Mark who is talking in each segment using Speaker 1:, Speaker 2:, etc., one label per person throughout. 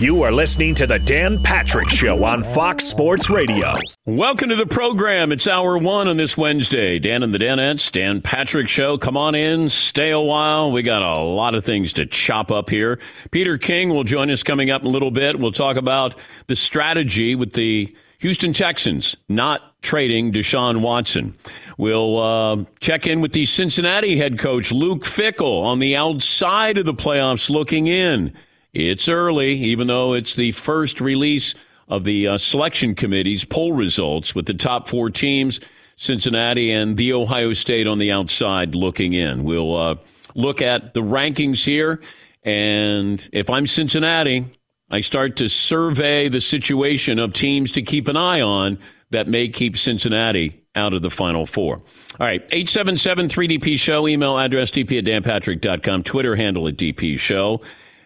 Speaker 1: You are listening to the Dan Patrick Show on Fox Sports Radio.
Speaker 2: Welcome to the program. It's hour one on this Wednesday. Dan and the Danettes, Dan Patrick Show. Come on in, stay a while. We got a lot of things to chop up here. Peter King will join us coming up in a little bit. We'll talk about the strategy with the Houston Texans not trading Deshaun Watson. We'll uh, check in with the Cincinnati head coach, Luke Fickell, on the outside of the playoffs looking in. It's early, even though it's the first release of the uh, selection committee's poll results with the top four teams, Cincinnati and the Ohio State on the outside looking in. We'll uh, look at the rankings here. And if I'm Cincinnati, I start to survey the situation of teams to keep an eye on that may keep Cincinnati out of the Final Four. All right, 877 3DP Show, email address dp at danpatrick.com, Twitter handle at DP Show.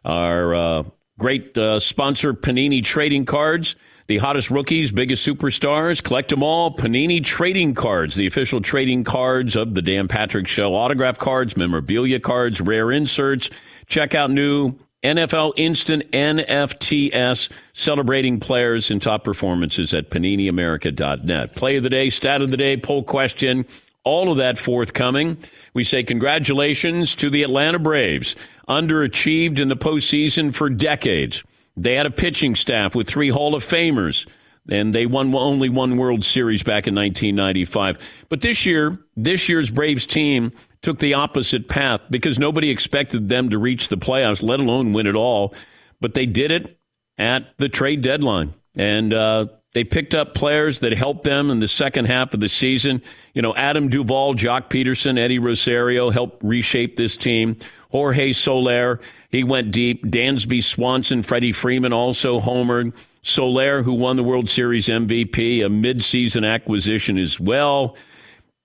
Speaker 2: Our uh, great uh, sponsor, Panini Trading Cards. The hottest rookies, biggest superstars, collect them all. Panini Trading Cards, the official trading cards of the Dan Patrick Show. Autograph cards, memorabilia cards, rare inserts. Check out new NFL Instant NFTS celebrating players and top performances at PaniniAmerica.net. Play of the day, stat of the day, poll question, all of that forthcoming. We say congratulations to the Atlanta Braves underachieved in the postseason for decades. They had a pitching staff with three Hall of Famers, and they won only one World Series back in 1995. But this year, this year's Braves team took the opposite path because nobody expected them to reach the playoffs, let alone win it all. But they did it at the trade deadline. And uh, they picked up players that helped them in the second half of the season. You know, Adam Duvall, Joc Pederson, Eddie Rosario helped reshape this team. Jorge Soler, he went deep. Dansby Swanson, Freddie Freeman also homered. Soler, who won the World Series MVP, a midseason acquisition as well.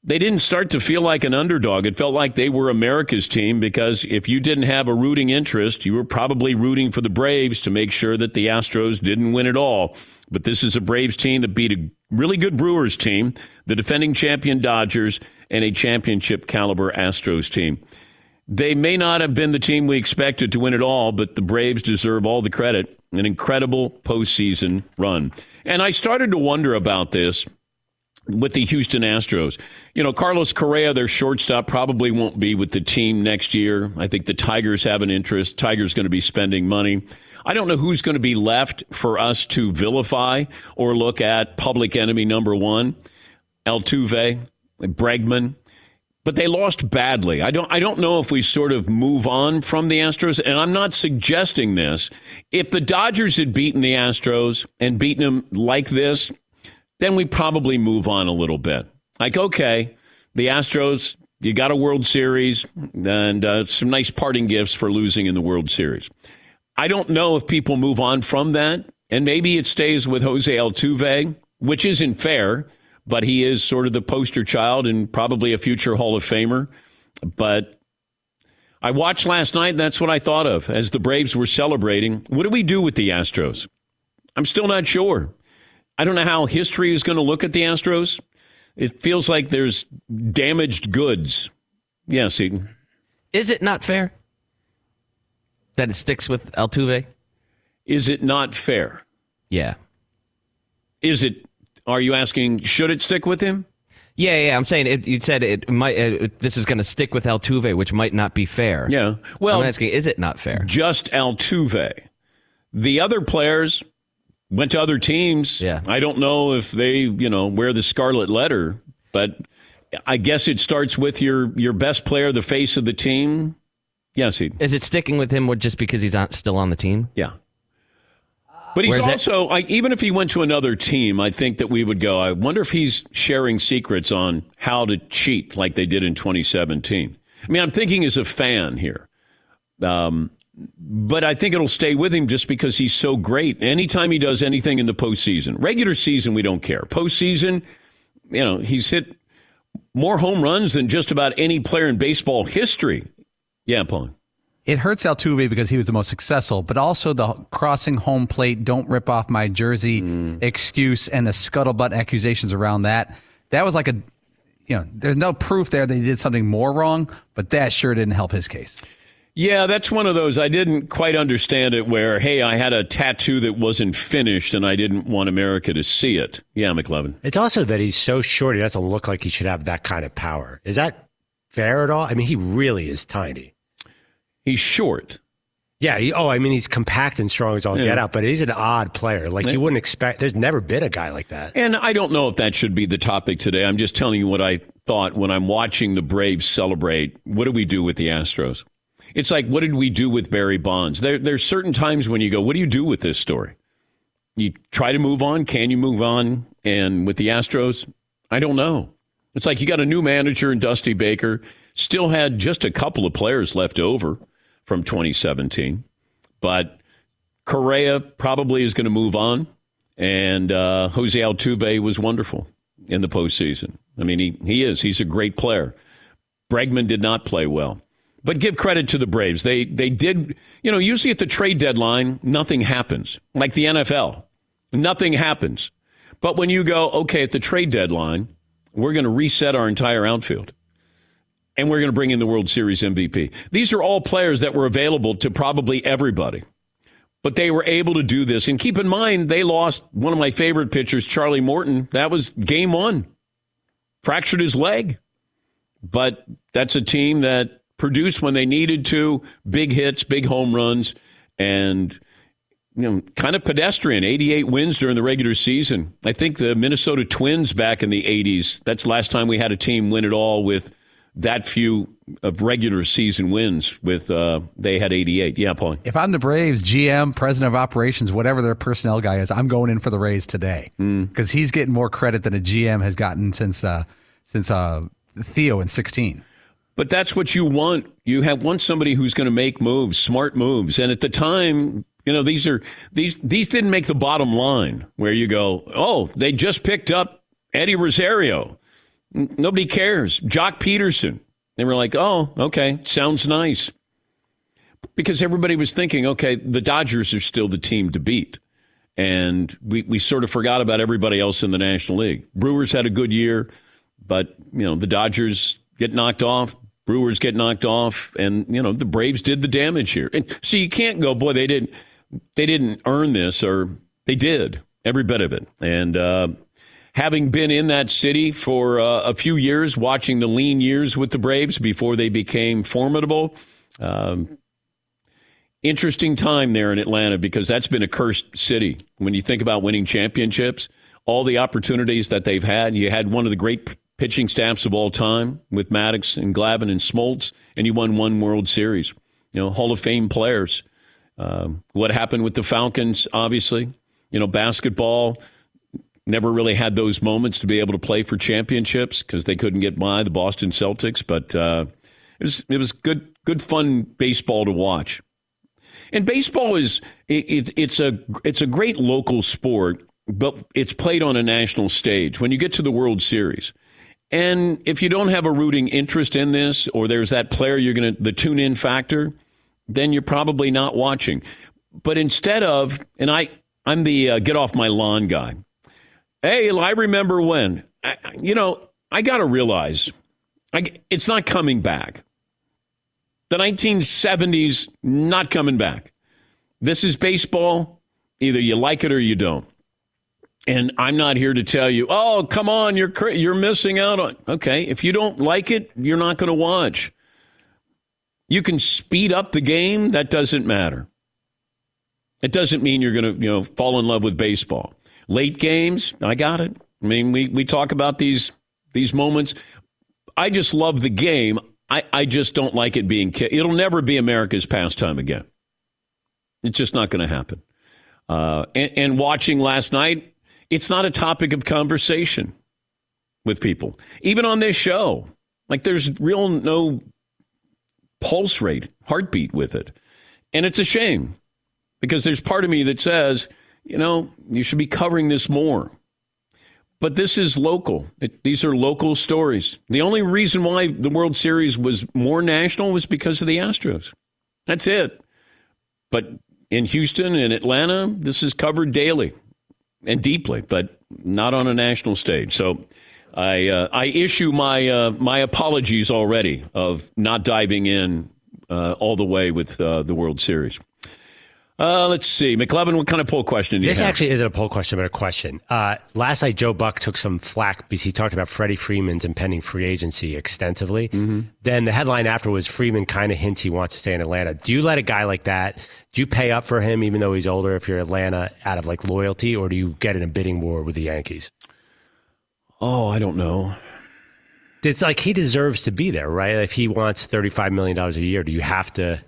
Speaker 2: They didn't start to feel like an underdog. It felt like they were America's team because if you didn't have a rooting interest, you were probably rooting for the Braves to make sure that the Astros didn't win it all. But this is a Braves team that beat a really good Brewers team, the defending champion Dodgers, and a championship caliber Astros team. They may not have been the team we expected to win it all, but the Braves deserve all the credit. An incredible postseason run. And I started to wonder about this with the Houston Astros. You know, Carlos Correa, their shortstop, probably won't be with the team next year. I think the Tigers have an interest. Tigers going to be spending money. I don't know who's going to be left for us to vilify or look at public enemy number one, Altuve, Bregman but they lost badly. I don't I don't know if we sort of move on from the Astros and I'm not suggesting this. If the Dodgers had beaten the Astros and beaten them like this, then we probably move on a little bit. Like okay, the Astros you got a World Series and uh, some nice parting gifts for losing in the World Series. I don't know if people move on from that and maybe it stays with Jose Altuve, which isn't fair but he is sort of the poster child and probably a future Hall of Famer. But I watched last night, and that's what I thought of as the Braves were celebrating. What do we do with the Astros? I'm still not sure. I don't know how history is going to look at the Astros. It feels like there's damaged goods. Yes.
Speaker 3: Is it not fair that it sticks with Altuve?
Speaker 2: Is it not fair?
Speaker 3: Yeah.
Speaker 2: Is it are you asking should it stick with him?
Speaker 3: Yeah, yeah. I'm saying it, you said it might. Uh, this is going to stick with Altuve, which might not be fair.
Speaker 2: Yeah. Well,
Speaker 3: I'm asking, is it not fair?
Speaker 2: Just Altuve. The other players went to other teams.
Speaker 3: Yeah.
Speaker 2: I don't know if they, you know, wear the scarlet letter, but I guess it starts with your your best player, the face of the team. Yes, he.
Speaker 3: Is it sticking with him just because he's not still on the team?
Speaker 2: Yeah. But he's also, like, even if he went to another team, I think that we would go, I wonder if he's sharing secrets on how to cheat like they did in 2017. I mean, I'm thinking as a fan here. Um, but I think it'll stay with him just because he's so great. Anytime he does anything in the postseason, regular season, we don't care. Postseason, you know, he's hit more home runs than just about any player in baseball history. Yeah, Paul
Speaker 4: it hurts Altuve because he was the most successful, but also the crossing home plate, don't rip off my jersey mm. excuse and the scuttlebutt accusations around that. That was like a, you know, there's no proof there that he did something more wrong, but that sure didn't help his case.
Speaker 2: Yeah, that's one of those. I didn't quite understand it where, hey, I had a tattoo that wasn't finished and I didn't want America to see it. Yeah, McLovin.
Speaker 5: It's also that he's so short, he doesn't look like he should have that kind of power. Is that fair at all? I mean, he really is tiny.
Speaker 2: He's short.
Speaker 5: Yeah. He, oh, I mean, he's compact and strong as all
Speaker 2: Yeah.
Speaker 5: get out, but he's an odd player. Like you wouldn't expect. There's never been a guy like that.
Speaker 2: And I don't know if that should be the topic today. I'm just telling you what I thought when I'm watching the Braves celebrate. What do we do with the Astros? It's like, what did we do with Barry Bonds? There, there's certain times when you go, what do you do with this story? You try to move on. Can you move on? And with the Astros, I don't know. It's like you got a new manager in Dusty Baker, still had just a couple of players left over from 2017. But Correa probably is going to move on. And uh, Jose Altuve was wonderful in the postseason. I mean, he, he is. He's a great player. Bregman did not play well. But give credit to the Braves. They they did, you know, usually at the trade deadline, nothing happens. Like the NFL. Nothing happens. But when you go, okay, at the trade deadline, we're going to reset our entire outfield. And we're going to bring in the World Series MVP. These are all players that were available to probably everybody. But they were able to do this. And keep in mind, they lost one of my favorite pitchers, Charlie Morton. That was game one. Fractured his leg. But that's a team that produced when they needed to big hits, big home runs, and you know, kind of pedestrian. 88 wins during the regular season. I think the Minnesota Twins back in the 80s, that's the last time we had a team win it all with that few of regular season wins with uh, they had 88. Yeah, Paul.
Speaker 4: If I'm the Braves GM, president of operations, whatever their personnel guy is, I'm going in for the raise today because he's getting more credit than a GM has gotten since uh, since uh, Theo in 16.
Speaker 2: But that's what you want. You have want somebody who's going to make moves, smart moves. And at the time, you know, these are these these didn't make the bottom line where you go, "Oh, they just picked up Eddie Rosario." Nobody cares. Joc Pederson. They were like, "Oh, okay, sounds nice." Because everybody was thinking, "Okay, the Dodgers are still the team to beat." And we, we sort of forgot about everybody else in the National League. Brewers had a good year, but you know, the Dodgers get knocked off. Brewers get knocked off, and you know the Braves did the damage here. And so you can't go, boy, they didn't, they didn't earn this, or they did every bit of it. And uh, having been in that city for uh, a few years, watching the lean years with the Braves before they became formidable, um, interesting time there in Atlanta because that's been a cursed city. When you think about winning championships, all the opportunities that they've had, you had one of the great pitching staffs of all time with Maddux and Glavine and Smoltz, and you won one World Series. You know, Hall of Fame players. Um, what happened with the Falcons, obviously, you know, basketball never really had those moments to be able to play for championships because they couldn't get by the Boston Celtics. But uh, it was it was good good fun baseball to watch. And baseball is it, it, it's a it's a great local sport, but it's played on a national stage. When you get to the World Series, and if you don't have a rooting interest in this, or there's that player you're going to the tune in factor, then you're probably not watching. But instead of, and I I'm the uh, get off my lawn guy. Hey, I remember when, I, you know, I got to realize, I, it's not coming back. The 1970s, not coming back. This is baseball. Either you like it or you don't. And I'm not here to tell you, oh, come on, you're you're missing out on. Okay, if you don't like it, you're not going to watch. You can speed up the game. That doesn't matter. It doesn't mean you're going to, you know, fall in love with baseball. Late games, I got it. I mean, we we talk about these these moments. I just love the game. I, I just don't like it being. ki- It'll never be America's pastime again. It's just not going to happen. Uh, and, and watching last night, it's not a topic of conversation with people, even on this show. Like there's real no pulse rate, heartbeat with it, and it's a shame because there's part of me that says, you know, you should be covering this more. But this is local. It, these are local stories. The only reason why the World Series was more national was because of the Astros. That's it. But in Houston and Atlanta, this is covered daily and deeply, but not on a national stage. So I uh, I issue my uh, my apologies already of not diving in uh, all the way with uh, the World Series. Uh, let's see, McLovin. What kind of poll question do you
Speaker 5: This
Speaker 2: have?
Speaker 5: actually isn't a poll question, but a question. Uh, last night, Joe Buck took some flack because he talked about Freddie Freeman's impending free agency extensively.
Speaker 2: Mm-hmm.
Speaker 5: Then the headline after was Freeman kind of hints he wants to stay in Atlanta. Do you let a guy like that? Do you pay up for him even though he's older if you're Atlanta out of like loyalty, or do you get in a bidding war with the Yankees?
Speaker 2: oh, I don't know.
Speaker 5: It's like he deserves to be there, right? If he wants thirty-five million dollars a year, do you have to?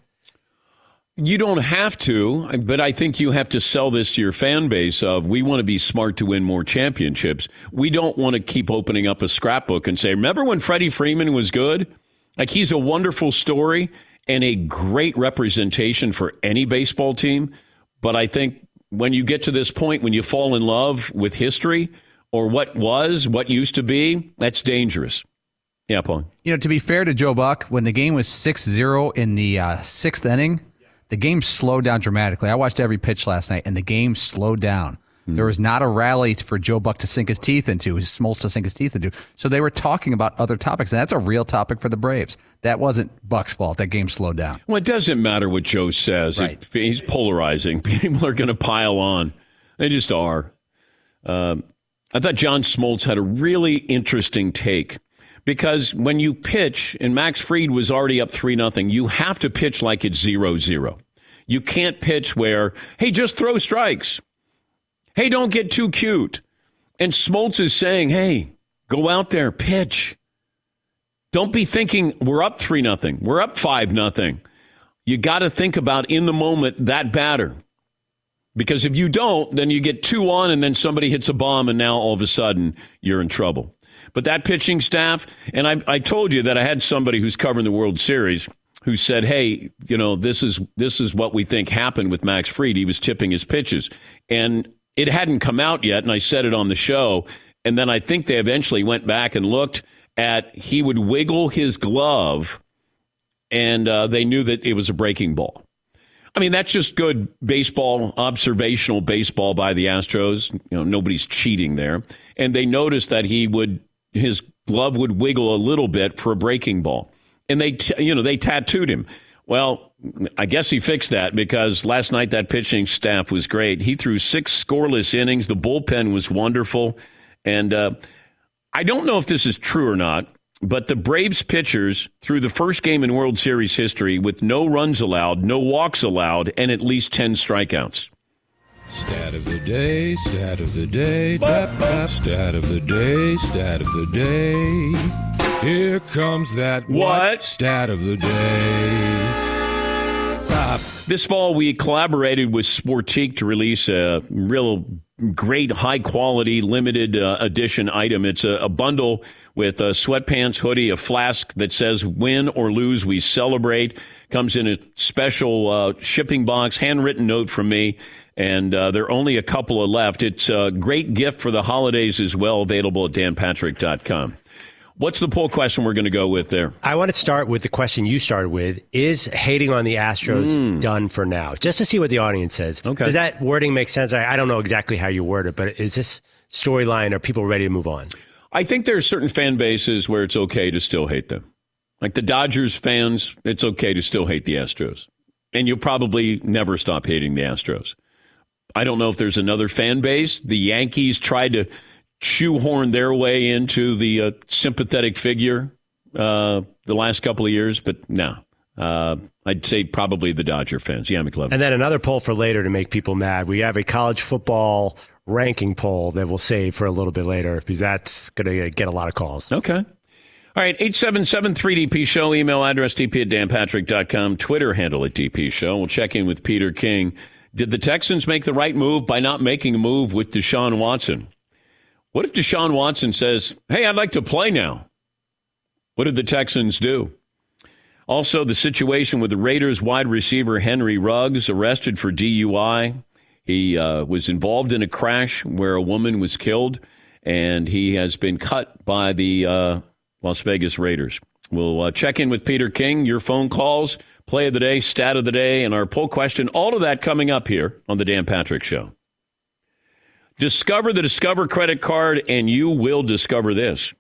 Speaker 2: You don't have to, but I think you have to sell this to your fan base of we want to be smart to win more championships. We don't want to keep opening up a scrapbook and say, remember when Freddie Freeman was good? Like he's a wonderful story and a great representation for any baseball team. But I think when you get to this point, when you fall in love with history or what was, what used to be, that's dangerous. Yeah, Paul.
Speaker 4: You know, to be fair to Joe Buck, when the game was 6 0 in the uh, sixth inning, the game slowed down dramatically. I watched every pitch last night, and the game slowed down. There was not a rally for Joe Buck to sink his teeth into, Smoltz to sink his teeth into. So they were talking about other topics, and that's a real topic for the Braves. That wasn't Buck's fault. That game slowed down.
Speaker 2: Well, it doesn't matter what Joe says.
Speaker 4: Right.
Speaker 2: It, he's polarizing. People are going to pile on. They just are. Um, I thought John Smoltz had a really interesting take because when you pitch, and Max Fried was already up 3 nothing, you have to pitch like it's 0 0. You can't pitch where, hey, just throw strikes. Hey, don't get too cute. And Smoltz is saying, hey, go out there, pitch. Don't be thinking we're up 3 nothing. We're up 5 nothing. You got to think about in the moment that batter. Because if you don't, then you get two on and then somebody hits a bomb and now all of a sudden you're in trouble. But that pitching staff, and I, I told you that I had somebody who's covering the World Series who said, "Hey, you know, this is this is what we think happened with Max Fried. He was tipping his pitches, and it hadn't come out yet." And I said it on the show, and then I think they eventually went back and looked at he would wiggle his glove, and uh, they knew that it was a breaking ball. I mean, that's just good baseball, observational baseball by the Astros. You know, nobody's cheating there. And they noticed that he would, his glove would wiggle a little bit for a breaking ball. And they, t- you know, they tattooed him. Well, I guess he fixed that because last night that pitching staff was great. He threw six scoreless innings. The bullpen was wonderful. And uh, I don't know if this is true or not, but the Braves pitchers threw the first game in World Series history with no runs allowed, no walks allowed, and at least 10 strikeouts.
Speaker 6: Stat of the day, stat of the day, bap, bap, stat of the day, stat of the day. Here comes that
Speaker 2: What?
Speaker 6: stat of the day.
Speaker 2: This fall, we collaborated with Sportique to release a real great, high quality, limited uh, edition item. It's a, a bundle with a sweatpants, hoodie, a flask that says "Win or lose, we celebrate." Comes in a special uh, shipping box, handwritten note from me, and uh, there are only a couple of left. It's a great gift for the holidays as well. Available at danpatrick.com. What's the poll question we're going to go with there?
Speaker 5: I want to start with the question you started with: Is hating on the Astros done for now? Just to see what the audience says.
Speaker 2: Okay.
Speaker 5: Does that wording make sense? I, I don't know exactly how you word it, but is this storyline? Are people ready to move on?
Speaker 2: I think there are certain fan bases where it's okay to still hate them. Like the Dodgers fans, it's okay to still hate the Astros. And you'll probably never stop hating the Astros. I don't know if there's another fan base. The Yankees tried to shoehorn their way into the uh, sympathetic figure uh, the last couple of years, but no. Uh, I'd say probably the Dodger fans. Yeah, McLovin.
Speaker 5: And then another poll for later to make people mad. We have a college football ranking poll that we'll save for a little bit later because that's going to get a lot of calls.
Speaker 2: Okay. All right, 877-3DP Show, email address dp at danpatrick.com, Twitter handle at DP Show. We'll check in with Peter King. Did the Texans make the right move by not making a move with Deshaun Watson? What if Deshaun Watson says, hey, I'd like to play now? What did the Texans do? Also, the situation with the Raiders wide receiver Henry Ruggs arrested for DUI. He uh, was involved in a crash where a woman was killed, and he has been cut by the uh, Las Vegas Raiders. We'll uh, check in with Peter King, your phone calls, play of the day, stat of the day, and our poll question. All of that coming up here on The Dan Patrick Show. Discover the Discover credit card, and you will discover this.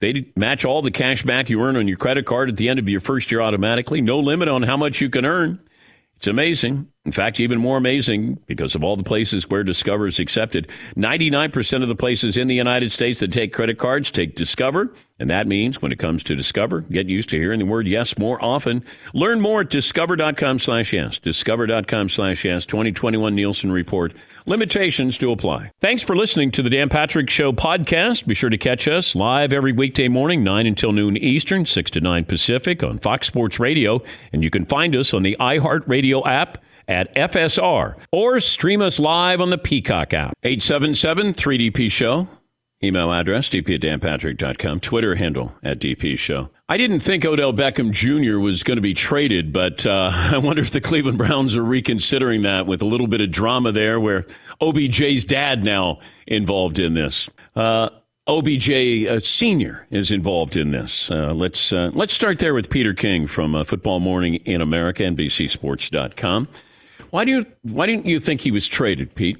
Speaker 2: They match all the cash back you earn on your credit card at the end of your first year automatically. No limit on how much you can earn. It's amazing. In fact, even more amazing because of all the places where Discover is accepted. 99% of the places in the United States that take credit cards take Discover. And that means when it comes to Discover, get used to hearing the word yes more often. Learn more at discover.com slash yes. Discover.com slash yes. 2021 Nielsen Report. Limitations to apply. Thanks for listening to the Dan Patrick Show podcast. Be sure to catch us live every weekday morning, 9 until noon Eastern, 6 to 9 Pacific on Fox Sports Radio. And you can find us on the iHeartRadio app at FSR or stream us live on the Peacock app. 877 3DP Show. Email address dp at danpatrick.com. Twitter handle at DP Show. I didn't think Odell Beckham Jr. was going to be traded, but uh, I wonder if the Cleveland Browns are reconsidering that with a little bit of drama there where OBJ's dad now involved in this. Uh, OBJ uh, Senior is involved in this. Uh, let's uh, let's start there with Peter King from uh, Football Morning in America, NBCSports.com. Why do you why didn't you think he was traded, Pete?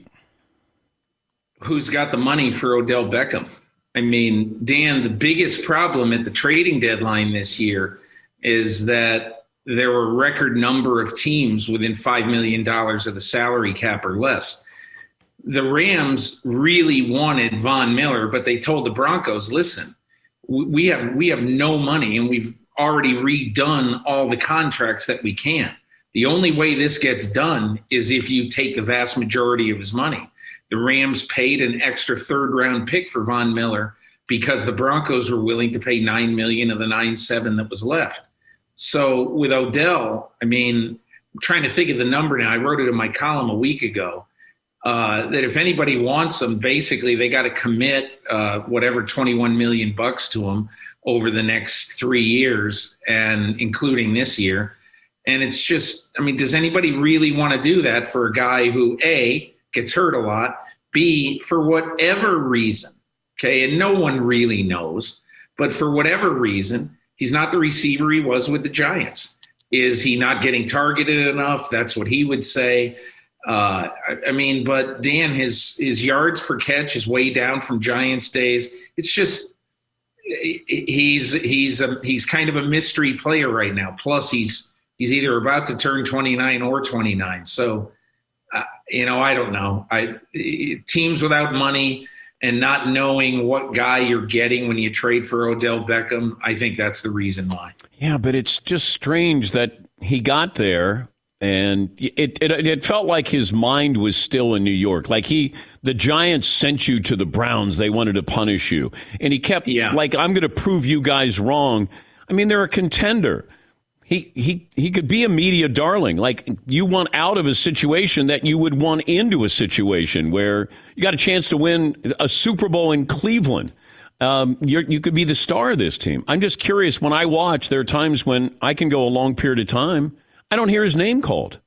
Speaker 7: Who's got the money for Odell Beckham? I mean, Dan, the biggest problem at the trading deadline this year is that there were a record number of teams within $5 million of the salary cap or less. The Rams really wanted Von Miller, but they told the Broncos, listen, we have we have no money and we've already redone all the contracts that we can. The only way this gets done is if you take the vast majority of his money. The Rams paid an extra third round pick for Von Miller because the Broncos were willing to pay nine million of the nine seven that was left. So with Odell, I mean, I'm trying to think of the number now. I wrote it in my column a week ago. Uh, that if anybody wants them, basically they got to commit uh, whatever 21 million bucks to them over the next three years, and including this year. And it's just, I mean, does anybody really want to do that for a guy who, A, gets hurt a lot, B, for whatever reason, okay, and no one really knows, but for whatever reason, he's not the receiver he was with the Giants. Is he not getting targeted enough? That's what he would say. Uh, I, I mean, but Dan, his his yards per catch is way down from Giants days. It's just he's he's a, he's kind of a mystery player right now. Plus, he's he's either about to turn 29 or 29. So, uh, you know, I don't know. I teams without money and not knowing what guy you're getting when you trade for Odell Beckham, I think that's the reason why.
Speaker 2: Yeah, but it's just strange that he got there and it, it, it felt like his mind was still in New York. Like he, the Giants sent you to the Browns. They wanted to punish you, and he kept yeah. like, "I'm going to prove you guys wrong." I mean, they're a contender. He, he, he could be a media darling. Like you want out of a situation that you would want into a situation where you got a chance to win a Super Bowl in Cleveland. Um, you could be the star of this team. I'm just curious. When I watch, there are times when I can go a long period of time. I don't hear his name called.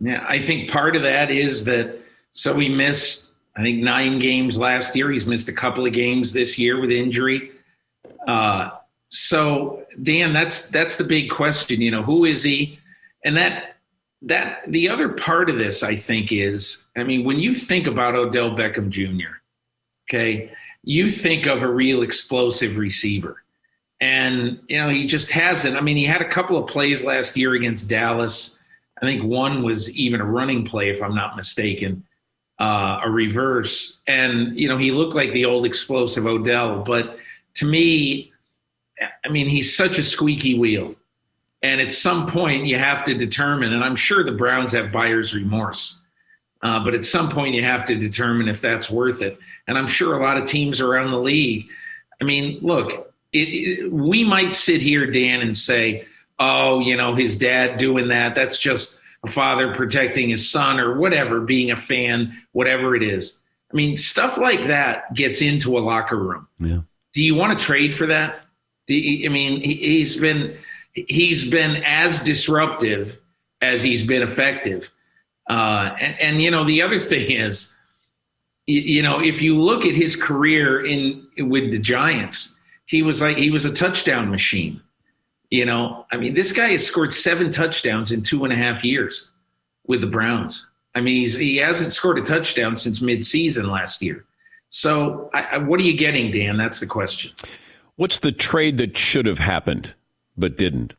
Speaker 7: Yeah, I think part of that is that so he missed, I think, nine games last year. He's missed a couple of games this year with injury. Uh, so Dan, that's that's the big question. You know, who is he? And that that the other part of this, I think, is I mean, when you think about Odell Beckham Jr., okay, you think of a real explosive receiver. And, you know, he just hasn't. I mean, he had a couple of plays last year against Dallas. I think one was even a running play, if I'm not mistaken, uh, a reverse. And, you know, he looked like the old explosive Odell. But to me, I mean, he's such a squeaky wheel. And at some point, you have to determine, and I'm sure the Browns have buyer's remorse, uh, but at some point, you have to determine if that's worth it. And I'm sure a lot of teams around the league, I mean, look, it, it, we might sit here, Dan, and say, oh, you know, his dad doing that, that's just a father protecting his son or whatever, being a fan, whatever it is. I mean, stuff like that gets into a locker room.
Speaker 2: Yeah.
Speaker 7: Do you want to trade for that? I mean, he's been he's been as disruptive as he's been effective. Uh, and, and, you know, the other thing is, you, you, know, if you look at his career in with the Giants, he was like he was a touchdown machine. You know, I mean, this guy has scored seven touchdowns in two and a half years with the Browns. I mean, he's, he hasn't scored a touchdown since midseason last year. So, I, I, what are you getting, Dan? That's the question.
Speaker 2: What's the trade that should have happened but didn't?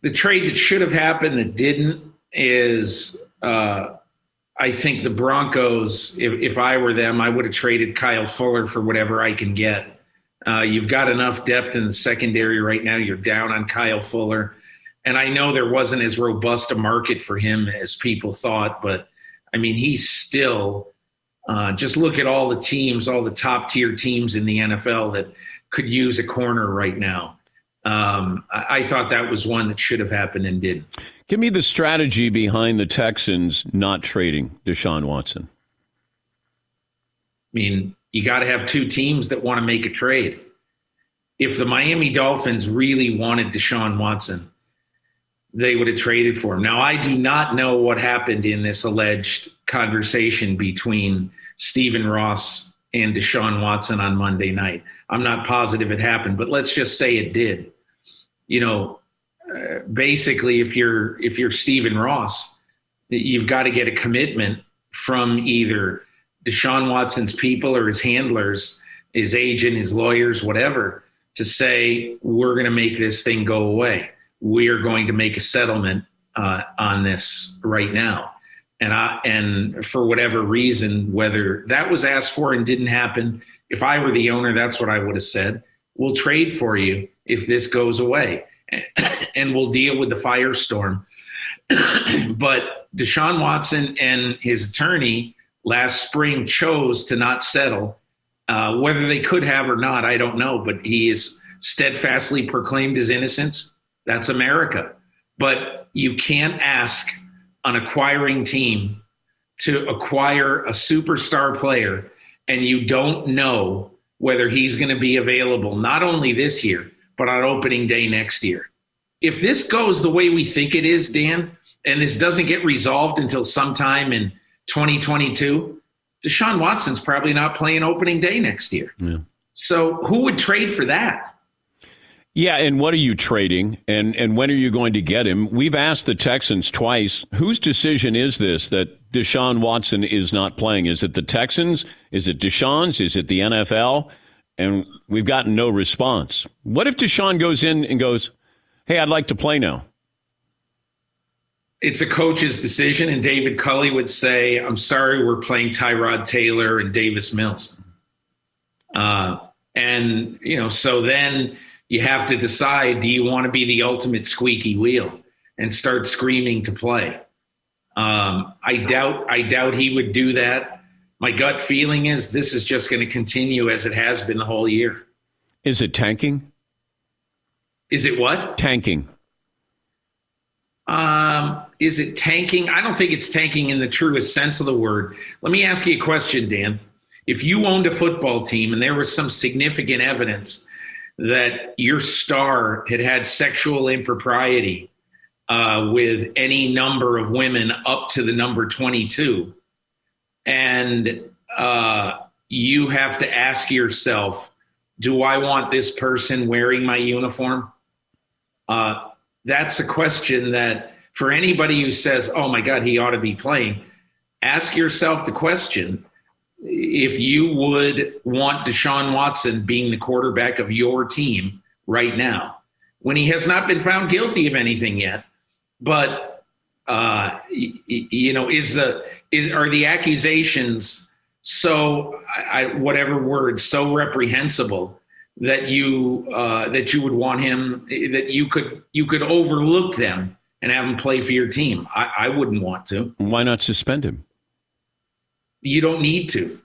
Speaker 7: The trade that should have happened that didn't is, uh, I think the Broncos. If, if I were them, I would have traded Kyle Fuller for whatever I can get. Uh, you've got enough depth in the secondary right now. You're down on Kyle Fuller. And I know there wasn't as robust a market for him as people thought, but I mean, he's still uh, just look at all the teams, all the top tier teams in the NFL that could use a corner right now. Um, I, I thought that was one that should have happened and didn't.
Speaker 2: Give me the strategy behind the Texans not trading Deshaun Watson.
Speaker 7: I mean, you got to have two teams that want to make a trade. If the Miami Dolphins really wanted Deshaun Watson, they would have traded for him. Now, I do not know what happened in this alleged conversation between Stephen Ross and Deshaun Watson on Monday night. I'm not positive it happened, but let's just say it did. You know, uh, basically, if you're if you're Stephen Ross, you've got to get a commitment from either Deshaun Watson's people or his handlers, his agent, his lawyers, whatever, to say we're going to make this thing go away we are going to make a settlement uh, on this right now. And I, and for whatever reason, whether that was asked for and didn't happen, if I were the owner, that's what I would have said. We'll trade for you if this goes away, and we'll deal with the firestorm. but Deshaun Watson and his attorney last spring chose to not settle. Uh, whether they could have or not, I don't know. But he is steadfastly proclaimed his innocence that's America. But you can't ask an acquiring team to acquire a superstar player and you don't know whether he's going to be available not only this year, but on opening day next year. If this goes the way we think it is, Dan, and this doesn't get resolved until sometime in 2022, Deshaun Watson's probably not playing opening day next year. Yeah. So who would trade for that?
Speaker 2: Yeah, and what are you trading, and and when are you going to get him? We've asked the Texans twice. Whose decision is this that Deshaun Watson is not playing? Is it the Texans? Is it Deshaun's? Is it the NFL? And we've gotten no response. What if Deshaun goes in and goes, "Hey, I'd like to play now."
Speaker 7: It's a coach's decision, and David Culley would say, "I'm sorry, we're playing Tyrod Taylor and Davis Mills." Uh, and you know, so then you have to decide do you want to be the ultimate squeaky wheel and start screaming to play? Um, i doubt i doubt he would do that. My gut feeling is this is just going to continue as it has been the whole year.
Speaker 2: Is it tanking?
Speaker 7: Is it what?
Speaker 2: Tanking.
Speaker 7: Um, is it tanking? I don't think it's tanking in the truest sense of the word. Let me ask you a question dan. If you owned a football team and there was some significant evidence that your star had had sexual impropriety uh, with any number of women up to the number 22. And uh, you have to ask yourself, do I want this person wearing my uniform? Uh, that's a question that, for anybody who says, oh my God, he ought to be playing, ask yourself the question if you would want Deshaun Watson being the quarterback of your team right now, when he has not been found guilty of anything yet, but uh, you know, is the is are the accusations so I, whatever word so reprehensible that you uh, that you would want him that you could you could overlook them and have him play for your team? I, I wouldn't want to.
Speaker 2: Why not suspend him?
Speaker 7: You don't need to.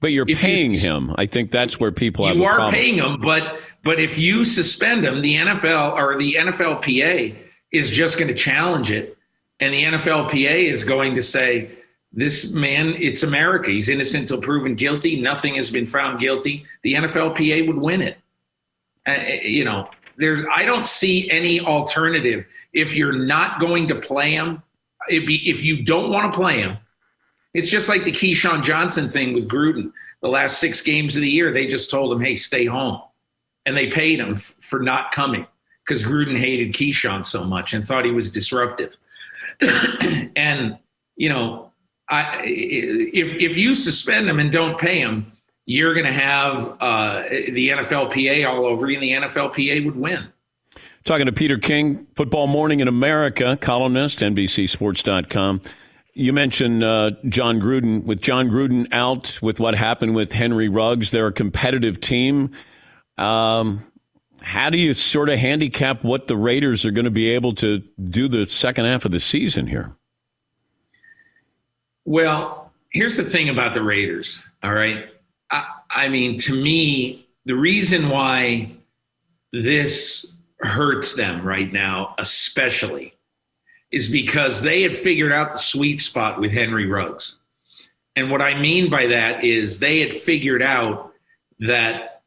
Speaker 2: But you're if paying you, him. I think that's where people have.
Speaker 7: you
Speaker 2: are
Speaker 7: paying him, but but if you suspend him, the NFL or the NFLPA is just going to challenge it, and the NFLPA is going to say, "This man, it's America. He's innocent until proven guilty. Nothing has been found guilty." The NFLPA would win it. Uh, you know, there's. I don't see any alternative. If you're not going to play him, be, if you don't want to play him, it's just like the Keyshawn Johnson thing with Gruden. The last six games of the year, they just told him, hey, stay home. And they paid him f- for not coming because Gruden hated Keyshawn so much and thought he was disruptive. and, you know, I, if if you suspend him and don't pay him, you're going to have uh, the NFLPA all over you, and the NFLPA would win.
Speaker 2: Talking to Peter King, Football Morning in America, columnist, NBCSports.com. You mentioned uh, Jon Gruden. With Jon Gruden out with what happened with Henry Ruggs, they're a competitive team. Um, how do you sort of handicap what the Raiders are going to be able to do the second half of the season here?
Speaker 7: Well, here's the thing about the Raiders. All right. I, I mean, to me, the reason why this hurts them right now, especially, is because they had figured out the sweet spot with Henry Ruggs. And what I mean by that is they had figured out that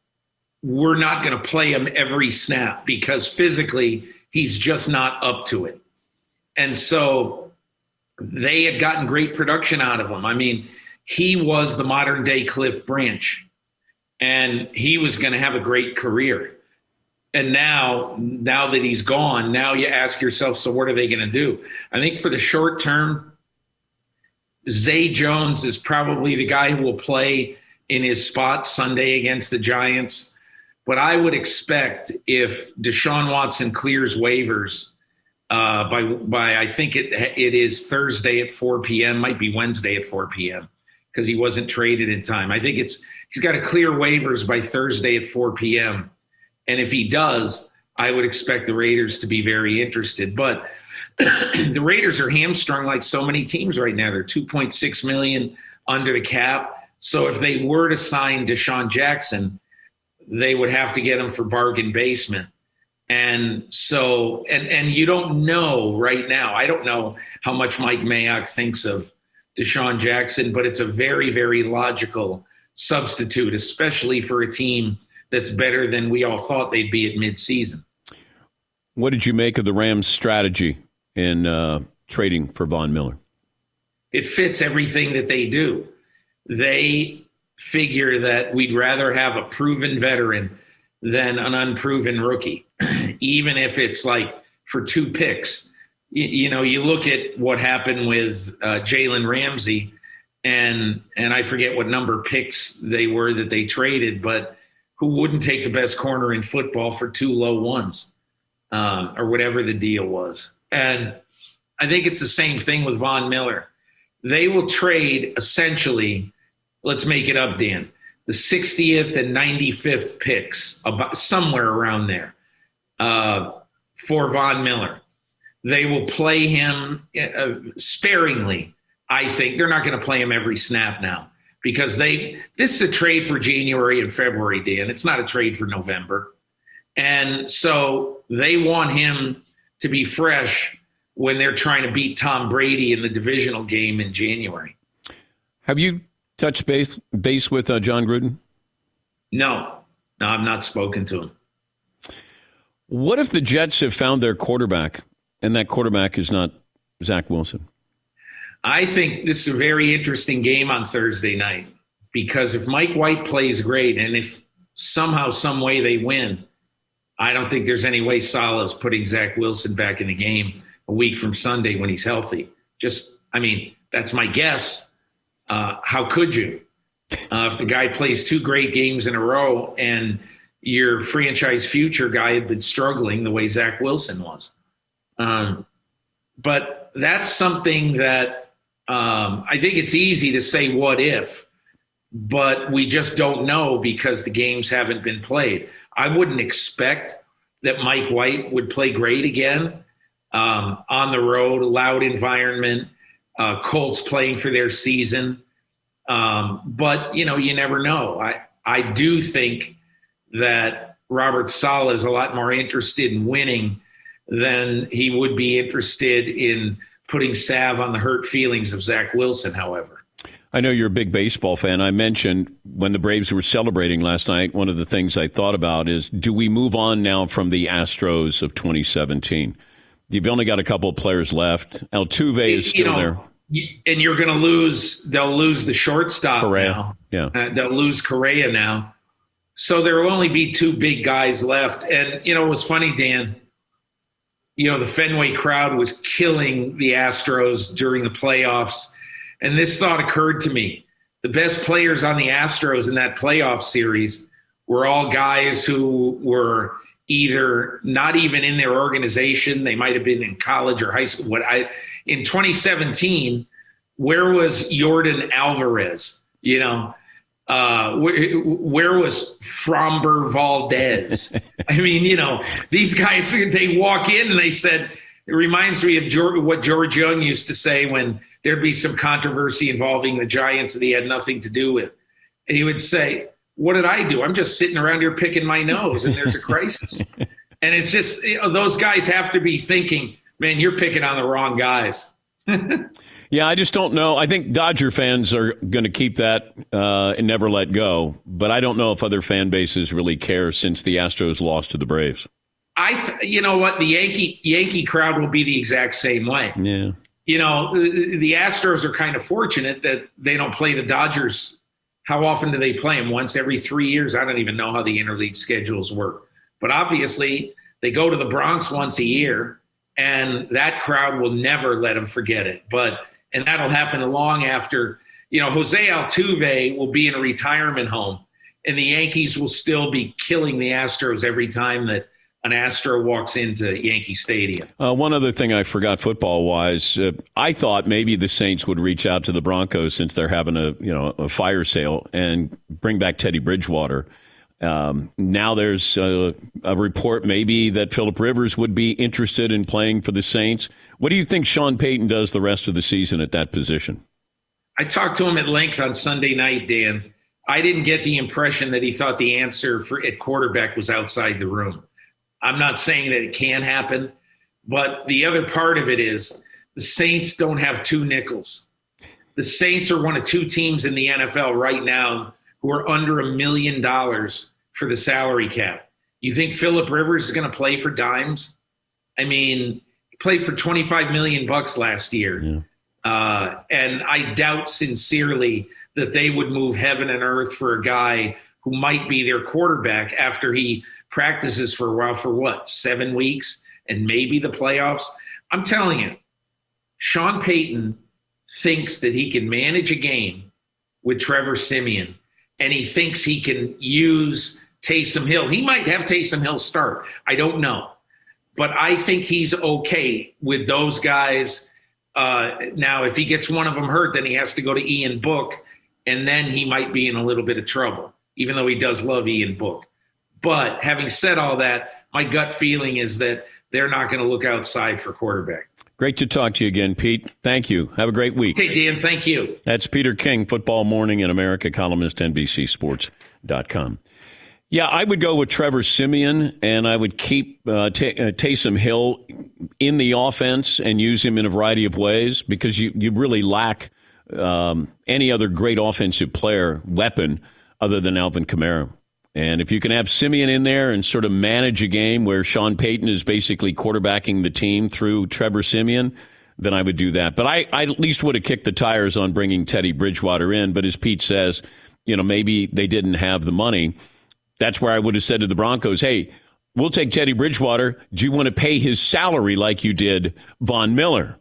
Speaker 7: we're not going to play him every snap because physically he's just not up to it. And so they had gotten great production out of him. I mean, he was the modern day Cliff Branch, and he was going to have a great career. And now, now that he's gone, now you ask yourself, so what are they going to do? I think for the short term, Zay Jones is probably the guy who will play in his spot Sunday against the Giants. But I would expect if Deshaun Watson clears waivers uh, by by I think it it is Thursday at 4 p.m. Might be Wednesday at 4 p.m because he wasn't traded in time. I think it's he's got to clear waivers by Thursday at 4 p.m. And if he does, I would expect the Raiders to be very interested. But the Raiders are hamstrung like so many teams right now. They're 2.6 million under the cap. So if they were to sign DeSean Jackson, they would have to get him for bargain basement. And so, and and you don't know right now. I don't know how much Mike Mayock thinks of DeSean Jackson, but it's a very, very logical substitute, especially for a team that's better than we all thought they'd be at midseason.
Speaker 2: What did you make of the Rams' strategy in uh, trading for Von Miller?
Speaker 7: It fits everything that they do. They figure that we'd rather have a proven veteran than an unproven rookie, even if it's like for two picks you, you know, you look at what happened with uh, Jalen Ramsey, and and I forget what number picks they were that they traded, but who wouldn't take the best corner in football for two low ones, um, or whatever the deal was? And I think it's the same thing with Von Miller. They will trade essentially. Let's make it up, Dan. The 60th and 95th picks, about somewhere around there, uh, for Von Miller. They will play him uh, sparingly. I think they're not going to play him every snap now because they this is a trade for January and February, Dan. It's not a trade for November. And so they want him to be fresh when they're trying to beat Tom Brady in the divisional game in January.
Speaker 2: Have you touched base base with uh, Jon Gruden?
Speaker 7: No, no, I've not spoken to him.
Speaker 2: What if the Jets have found their quarterback and that quarterback is not Zach Wilson.
Speaker 7: I think this is a very interesting game on Thursday night because if Mike White plays great and if somehow, some way they win, I don't think there's any way Saleh's putting Zach Wilson back in the game a week from Sunday when he's healthy. Just, I mean, that's my guess. Uh, how could you? Uh, if the guy plays two great games in a row and your franchise future guy had been struggling the way Zach Wilson was. Um, but that's something that um, I think it's easy to say what if, but we just don't know because the games haven't been played. I wouldn't expect that Mike White would play great again um, on the road, loud environment, uh, Colts playing for their season. Um, but you know, you never know. I I do think that Robert Saleh is a lot more interested in winning than he would be interested in putting salve on the hurt feelings of Zach Wilson, however.
Speaker 2: I know you're a big baseball fan. I mentioned when the Braves were celebrating last night, one of the things I thought about is do we move on now from the Astros of 2017? You've only got a couple of players left. Altuve is still you know, there.
Speaker 7: And you're going to lose, they'll lose the shortstop
Speaker 2: Correa.
Speaker 7: now.
Speaker 2: Yeah.
Speaker 7: Uh, they'll lose Correa now. So there will only be two big guys left. And, you know, it was funny, Dan you know, the Fenway crowd was killing the Astros during the playoffs. And this thought occurred to me. The best players on the Astros in that playoff series were all guys who were either not even in their organization, they might have been in college or high school. What I in 2017, where was Jordan Alvarez? You know, uh, where, where was Framber Valdez? I mean, you know, these guys, they walk in and they said, it reminds me of George, what George Young used to say when there'd be some controversy involving the Giants that he had nothing to do with. And he would say, What did I do? I'm just sitting around here picking my nose and there's a crisis. and it's just, you know, those guys have to be thinking, man, you're picking on the wrong guys.
Speaker 2: Yeah, I just don't know. I think Dodger fans are going to keep that uh, and never let go. But I don't know if other fan bases really care since the Astros lost to the Braves.
Speaker 7: I, th- you know what, the Yankee Yankee crowd will be the exact same way.
Speaker 2: Yeah.
Speaker 7: You know, the, the Astros are kind of fortunate that they don't play the Dodgers. How often do they play them? Once every three years. I don't even know how the interleague schedules work. But obviously, they go to the Bronx once a year, and that crowd will never let them forget it. But and that'll happen long after you know Jose Altuve will be in a retirement home, and the Yankees will still be killing the Astros every time that an Astro walks into Yankee Stadium.
Speaker 2: Uh, one other thing I forgot football wise, uh, I thought maybe the Saints would reach out to the Broncos since they're having a you know a fire sale and bring back Teddy Bridgewater. Um, now there's a, a, report maybe that Philip Rivers would be interested in playing for the Saints. What do you think Sean Payton does the rest of the season at that position?
Speaker 7: I talked to him at length on Sunday night, Dan. I didn't get the impression that he thought the answer for at quarterback was outside the room. I'm not saying that it can happen, but the other part of it is the Saints don't have two nickels. The Saints are one of two teams in the NFL right now who are under a million dollars for the salary cap. You think Philip Rivers is going to play for dimes? I mean, he played for 25 million bucks last year. Yeah. Uh, and I doubt sincerely that they would move heaven and earth for a guy who might be their quarterback after he practices for a while for what, seven weeks and maybe the playoffs. I'm telling you, Sean Payton thinks that he can manage a game with Trevor Siemian and he thinks he can use Taysom Hill. He might have Taysom Hill start. I don't know. But I think he's okay with those guys. Uh, now, if he gets one of them hurt, then he has to go to Ian Book, and then he might be in a little bit of trouble, even though he does love Ian Book. But having said all that, my gut feeling is that they're not going to look outside for quarterback.
Speaker 2: Great to talk to you again, Pete. Thank you. Have a great week.
Speaker 7: Hey, Dan, thank you.
Speaker 2: That's Peter King, Football Morning in America, columnist, NBCSports.com. Yeah, I would go with Trevor Siemian, and I would keep uh, T- uh, Taysom Hill in the offense and use him in a variety of ways because you, you really lack um, any other great offensive player, weapon, other than Alvin Kamara. And if you can have Siemian in there and sort of manage a game where Sean Payton is basically quarterbacking the team through Trevor Siemian, then I would do that. But I, I at least would have kicked the tires on bringing Teddy Bridgewater in. But as Pete says, you know, maybe they didn't have the money. That's where I would have said to the Broncos, hey, we'll take Teddy Bridgewater. Do you want to pay his salary like you did Von Miller?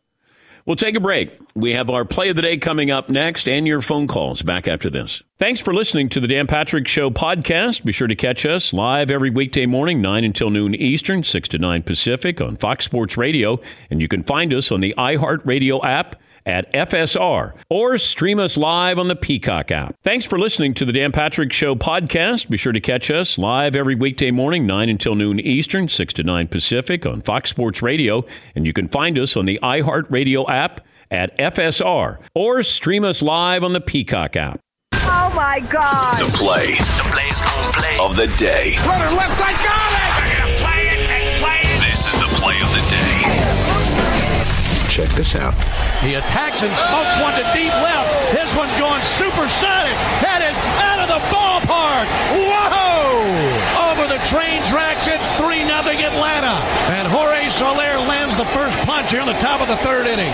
Speaker 2: We'll take a break. We have our play of the day coming up next and your phone calls back after this. Thanks for listening to the Dan Patrick Show podcast. Be sure to catch us live every weekday morning, 9 until noon Eastern, 6 to 9 Pacific on Fox Sports Radio. And you can find us on the iHeartRadio app at FSR or stream us live on the Peacock app. Thanks for listening to the Dan Patrick Show podcast. Be sure to catch us live every weekday morning, 9 until noon Eastern, 6 to 9 Pacific on Fox Sports Radio. And you can find us on the iHeartRadio app at FSR or stream us live on the Peacock app.
Speaker 8: Oh my God.
Speaker 1: The play. The play's gonna play. Of the day.
Speaker 8: Runner left side, got it!
Speaker 1: They're gonna play it and play it. This is the play of the day.
Speaker 6: Check this out.
Speaker 9: He attacks and smokes one to deep left. This one's going supersonic. That is out of the ballpark. Whoa! Over the train tracks, it's 3 0 Atlanta. And Jorge Soler lands the first punch here in the top of the third inning.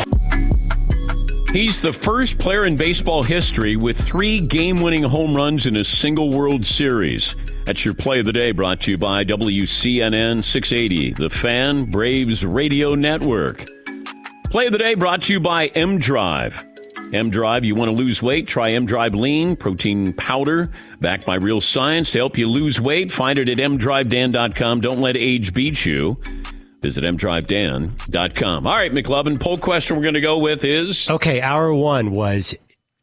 Speaker 2: He's the first player in baseball history with three game winning home runs in a single World Series. That's your play of the day brought to you by WCNN 680, the Fan Braves Radio Network. Play of the day brought to you by M Drive. M Drive, you want to lose weight? Try M Drive Lean, protein powder, backed by real science to help you lose weight. Find it at mdrivedan.com. Don't let age beat you. Visit mdrivedan.com. All right, McLovin, poll question we're going to go with is
Speaker 5: Okay, hour one was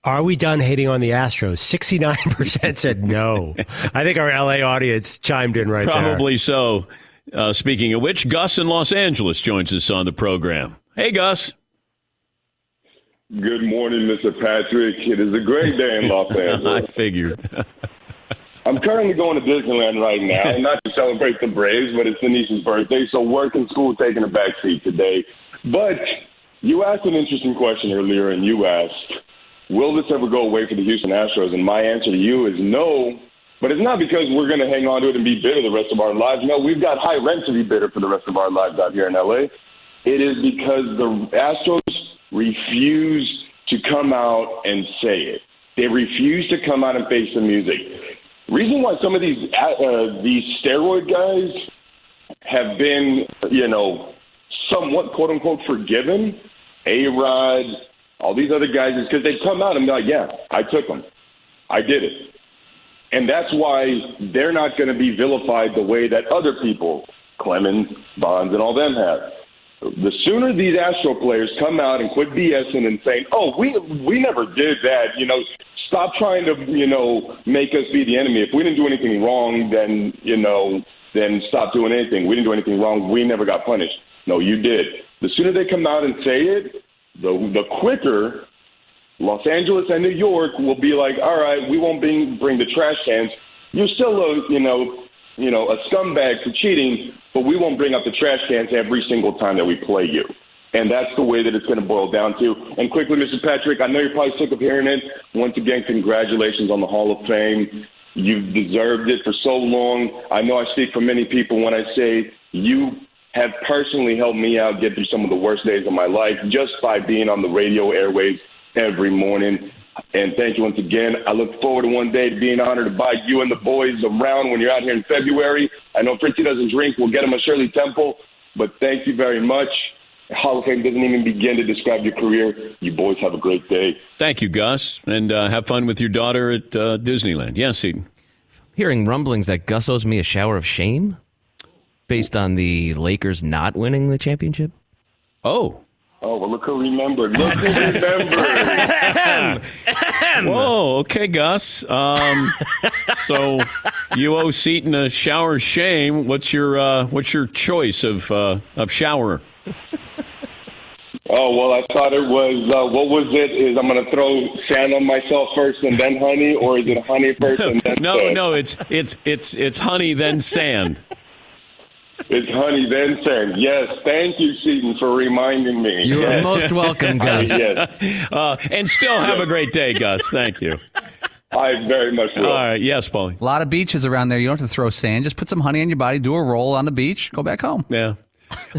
Speaker 5: Are we done hating on the Astros? 69% said no. I think our LA audience chimed in right there.
Speaker 2: probably so. Uh, speaking of which, Gus in Los Angeles joins us on the program. Hey, Gus.
Speaker 10: Good morning, Mr. Patrick. It is a great day in Los Angeles.
Speaker 2: I figured.
Speaker 10: I'm currently going to Disneyland right now, not to celebrate the Braves, but it's Denise's birthday, so work and school taking a back seat today. But you asked an interesting question earlier, and you asked, will this ever go away for the Houston Astros? And my answer to you is no, but it's not because we're going to hang on to it and be bitter the rest of our lives. No, we've got high rent to be bitter for the rest of our lives out here in LA. It is because the Astros refuse to come out and say it. They refuse to come out and face the music. Reason why some of these uh, these steroid guys have been, you know, somewhat quote unquote forgiven, A Rod, all these other guys, is because they come out and be like, yeah, I took them, I did it, and that's why they're not going to be vilified the way that other people, Clemens, Bonds, and all them have. The sooner these Astro players come out and quit BSing and saying, "Oh, we we never did that," you know, stop trying to you know make us be the enemy. If we didn't do anything wrong, then you know, then stop doing anything. We didn't do anything wrong. We never got punished. No, you did. The sooner they come out and say it, the the quicker Los Angeles and New York will be like, all right, we won't bring bring the trash cans. You're still a you know you know a scumbag for cheating, but we won't bring up the trash cans every single time that we play you. And that's the way that it's going to boil down to. And quickly, Mr. Patrick, I know you're probably sick of hearing it. Once again, congratulations on the Hall of Fame. You've deserved it for so long. I know I speak for many people when I say you have personally helped me out get through some of the worst days of my life just by being on the radio airwaves every morning. And thank you once again. I look forward to one day to being honored to buy you and the boys around when you're out here in February. I know Fritzy doesn't drink. We'll get him a Shirley Temple. But thank you very much. Hall of Fame doesn't even begin to describe your career. You boys have a great day.
Speaker 2: Thank you, Gus, and uh, have fun with your daughter at uh, Disneyland. Yes, Eden.
Speaker 3: Hearing rumblings that Gus owes me a shower of shame based on the Lakers not winning the championship.
Speaker 2: Oh.
Speaker 10: Oh, well, look who remembered. Look who remembered.
Speaker 2: Whoa, okay, Gus. Um, so you owe Seton a shower of shame. What's your uh, what's your choice of uh, of shower?
Speaker 10: Oh well, I thought it was. Uh, what was it? Is I'm going to throw sand on myself first and then honey, or is it honey first and then
Speaker 2: no,
Speaker 10: sand?
Speaker 2: no, it's it's it's it's honey then sand.
Speaker 10: It's honey then sand. Yes, thank you, Seton, for reminding me.
Speaker 3: You are
Speaker 10: Yes.
Speaker 3: most welcome, Gus.
Speaker 10: yes,
Speaker 2: Uh, and still have a great day, Gus. Thank you.
Speaker 10: I very much will.
Speaker 2: All right, yes, Paulie.
Speaker 4: A lot of beaches around there. You don't have to throw sand. Just put some honey on your body, do a roll on the beach, go back home.
Speaker 2: Yeah.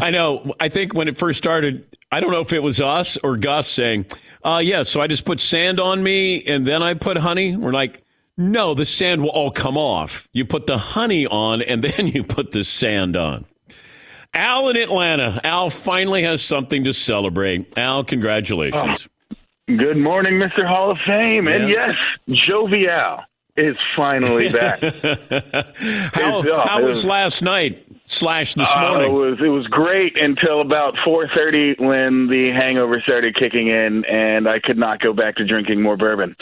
Speaker 2: I know. I think when it first started, I don't know if it was us or Gus saying, uh, yeah, so I just put sand on me and then I put honey. We're like, no, the sand will all come off. You put the honey on and then you put the sand on. Al in Atlanta. Al finally has something to celebrate. Al, congratulations.
Speaker 11: Good morning, Mr. Hall of Fame. And
Speaker 2: Yeah.
Speaker 11: yes, Jovial is finally back.
Speaker 2: how
Speaker 11: uh,
Speaker 2: how was
Speaker 11: was-
Speaker 2: last night slash this
Speaker 11: Uh, it
Speaker 2: morning?
Speaker 11: was it was great until about 4:30 when the hangover started kicking in, and I could not go back to drinking more bourbon.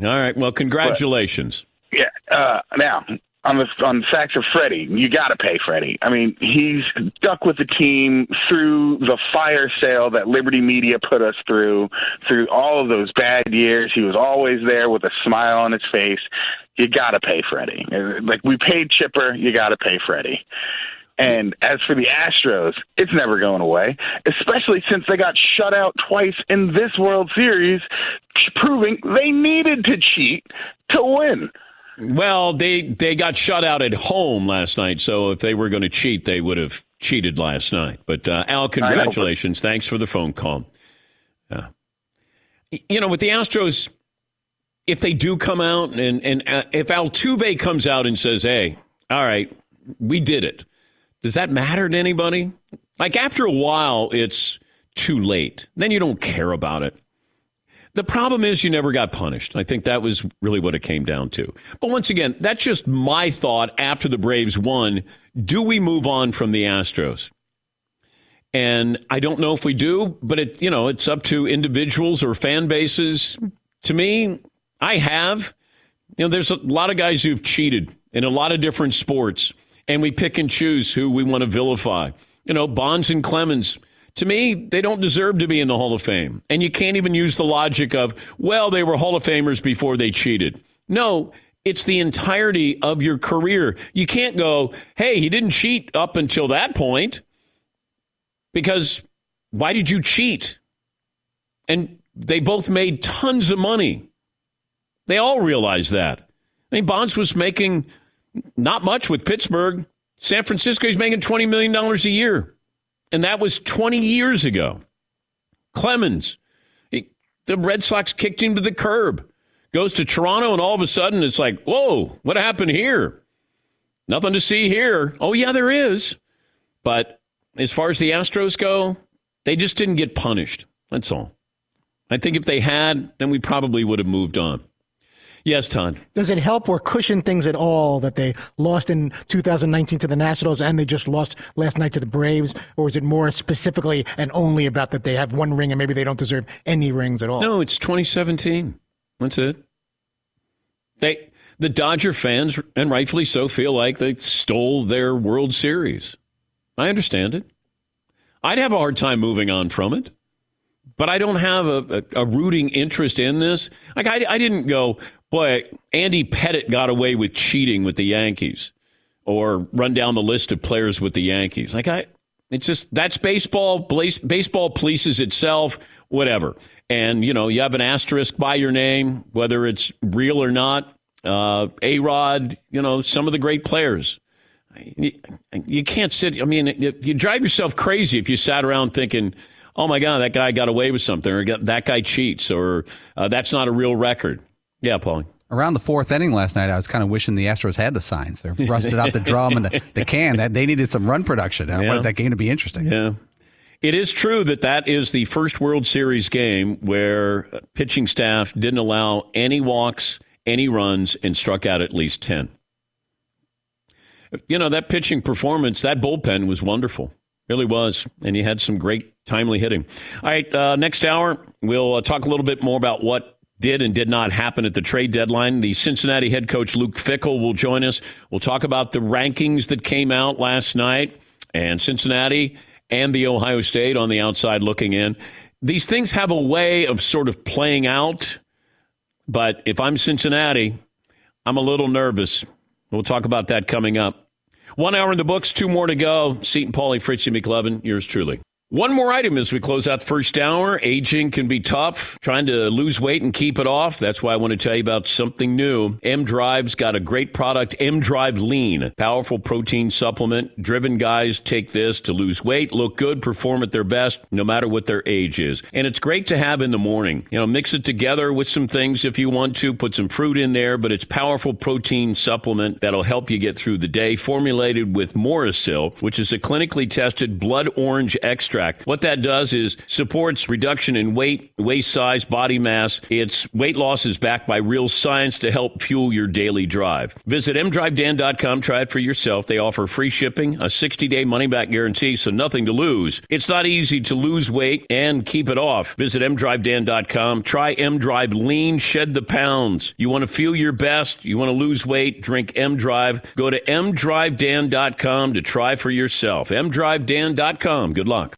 Speaker 2: All right. Well, congratulations.
Speaker 11: Yeah. Uh, now on the on the facts of Freddie, you got to pay Freddie. I mean, he's stuck with the team through the fire sale that Liberty Media put us through, through all of those bad years. He was always there with a smile on his face. You got to pay Freddie. Uh, Like we paid Chipper, you got to pay Freddie. And as for the Astros, it's never going away, especially since they got shut out twice in this World Series, proving they needed to cheat to win.
Speaker 2: Well, they they got shut out at home last night, so if they were going to cheat, they would have cheated last night. But uh, Al, congratulations! Thanks for the phone call. Yeah. You know, with the Astros, if they do come out and and uh, if Altuve comes out and says, "Hey, all right, we did it," does that matter to anybody? Like after a while, it's too late. Then you don't care about it. The problem is you never got punished. I think that was really what it came down to. But once again, that's just my thought after the Braves won. Do we move on from the Astros? And I don't know if we do, but it you know, it's up to individuals or fan bases. To me, I have. You know, there's a lot of guys who've cheated in a lot of different sports, and we pick and choose who we want to vilify. You know, Bonds and Clemens to me, they don't deserve to be in the Hall of Fame. And you can't even use the logic of, well, they were Hall of Famers before they cheated. No, it's the entirety of your career. You can't go, hey, he didn't cheat up until that point. Because why did you cheat? And they both made tons of money. They all realized that. I mean, Bonds was making not much with Pittsburgh. San Francisco, he's making $20 million a year. And that was 20 years ago. Clemens, he, the Red Sox kicked him to the curb. Goes to Toronto, and all of a sudden it's like, whoa, what happened here? Nothing to see here. Oh, yeah, there is. But as far as the Astros go, they just didn't get punished. That's all. I think if they had, then we probably would have moved on. Yes, Todd.
Speaker 12: Does it help or cushion things at all that they lost in 2019 to the Nationals and they just lost last night to the Braves? Or is it more specifically and only about that they have one ring and maybe they don't deserve any rings at all?
Speaker 2: No, it's 2017. That's it. They, the Dodger fans, and rightfully so, feel like they stole their World Series. I understand it. I'd have a hard time moving on from it but I don't have a, a, a, rooting interest in this. Like I, I didn't go, boy, Andy Pettitte got away with cheating with the Yankees, or run down the list of players with the Yankees. Like I, it's just that's baseball. Baseball polices itself, whatever. And you know, you have an asterisk by your name, whether it's real or not. Uh, A Rod, you know, some of the great players. You, you can't sit. I mean, you, you drive yourself crazy if you sat around thinking oh my God, that guy got away with something, or that guy cheats, or uh, that's not a real record. Yeah, Paul.
Speaker 4: Around the fourth inning last night, I was kind of wishing the Astros had the signs. They rusted out the drum and the, the can. That they needed some run production. I yeah. wanted that game to be interesting.
Speaker 2: Yeah. It is true that that is the first World Series game where pitching staff didn't allow any walks, any runs, and struck out at least 10. You know, that pitching performance, that bullpen was wonderful. Really was. And you had some great timely hitting. All right, uh, next hour, we'll uh, talk a little bit more about what did and did not happen at the trade deadline. The Cincinnati head coach Luke Fickell will join us. We'll talk about the rankings that came out last night and Cincinnati and the Ohio State on the outside looking in. These things have a way of sort of playing out, but if I'm Cincinnati, I'm a little nervous. We'll talk about that coming up. One hour in the books, two more to go. Seton Paulie, Fritzy McLovin, yours truly. One more item as we close out the first hour. Aging can be tough. Trying to lose weight and keep it off. That's why I want to tell you about something new. M Drive's got a great product, M Drive Lean, powerful protein supplement. Driven guys take this to lose weight, look good, perform at their best, no matter what their age is. And it's great to have in the morning. You know, mix it together with some things if you want to, put some fruit in there, but it's powerful protein supplement that'll help you get through the day. Formulated with Morosil, which is a clinically tested blood orange extract extract. What that does is supports reduction in weight, waist size, body mass. Its weight loss is backed by real science to help fuel your daily drive. Visit mdrivedan.com. Try it for yourself. They offer free shipping, a 60 day money back guarantee, so nothing to lose. It's not easy to lose weight and keep it off. Visit mdrivedan.com. Try mdrive lean, shed the pounds. You want to feel your best, you want to lose weight, drink mdrive. Go to mdrivedan.com to try for yourself. mdrivedan.com. Good luck.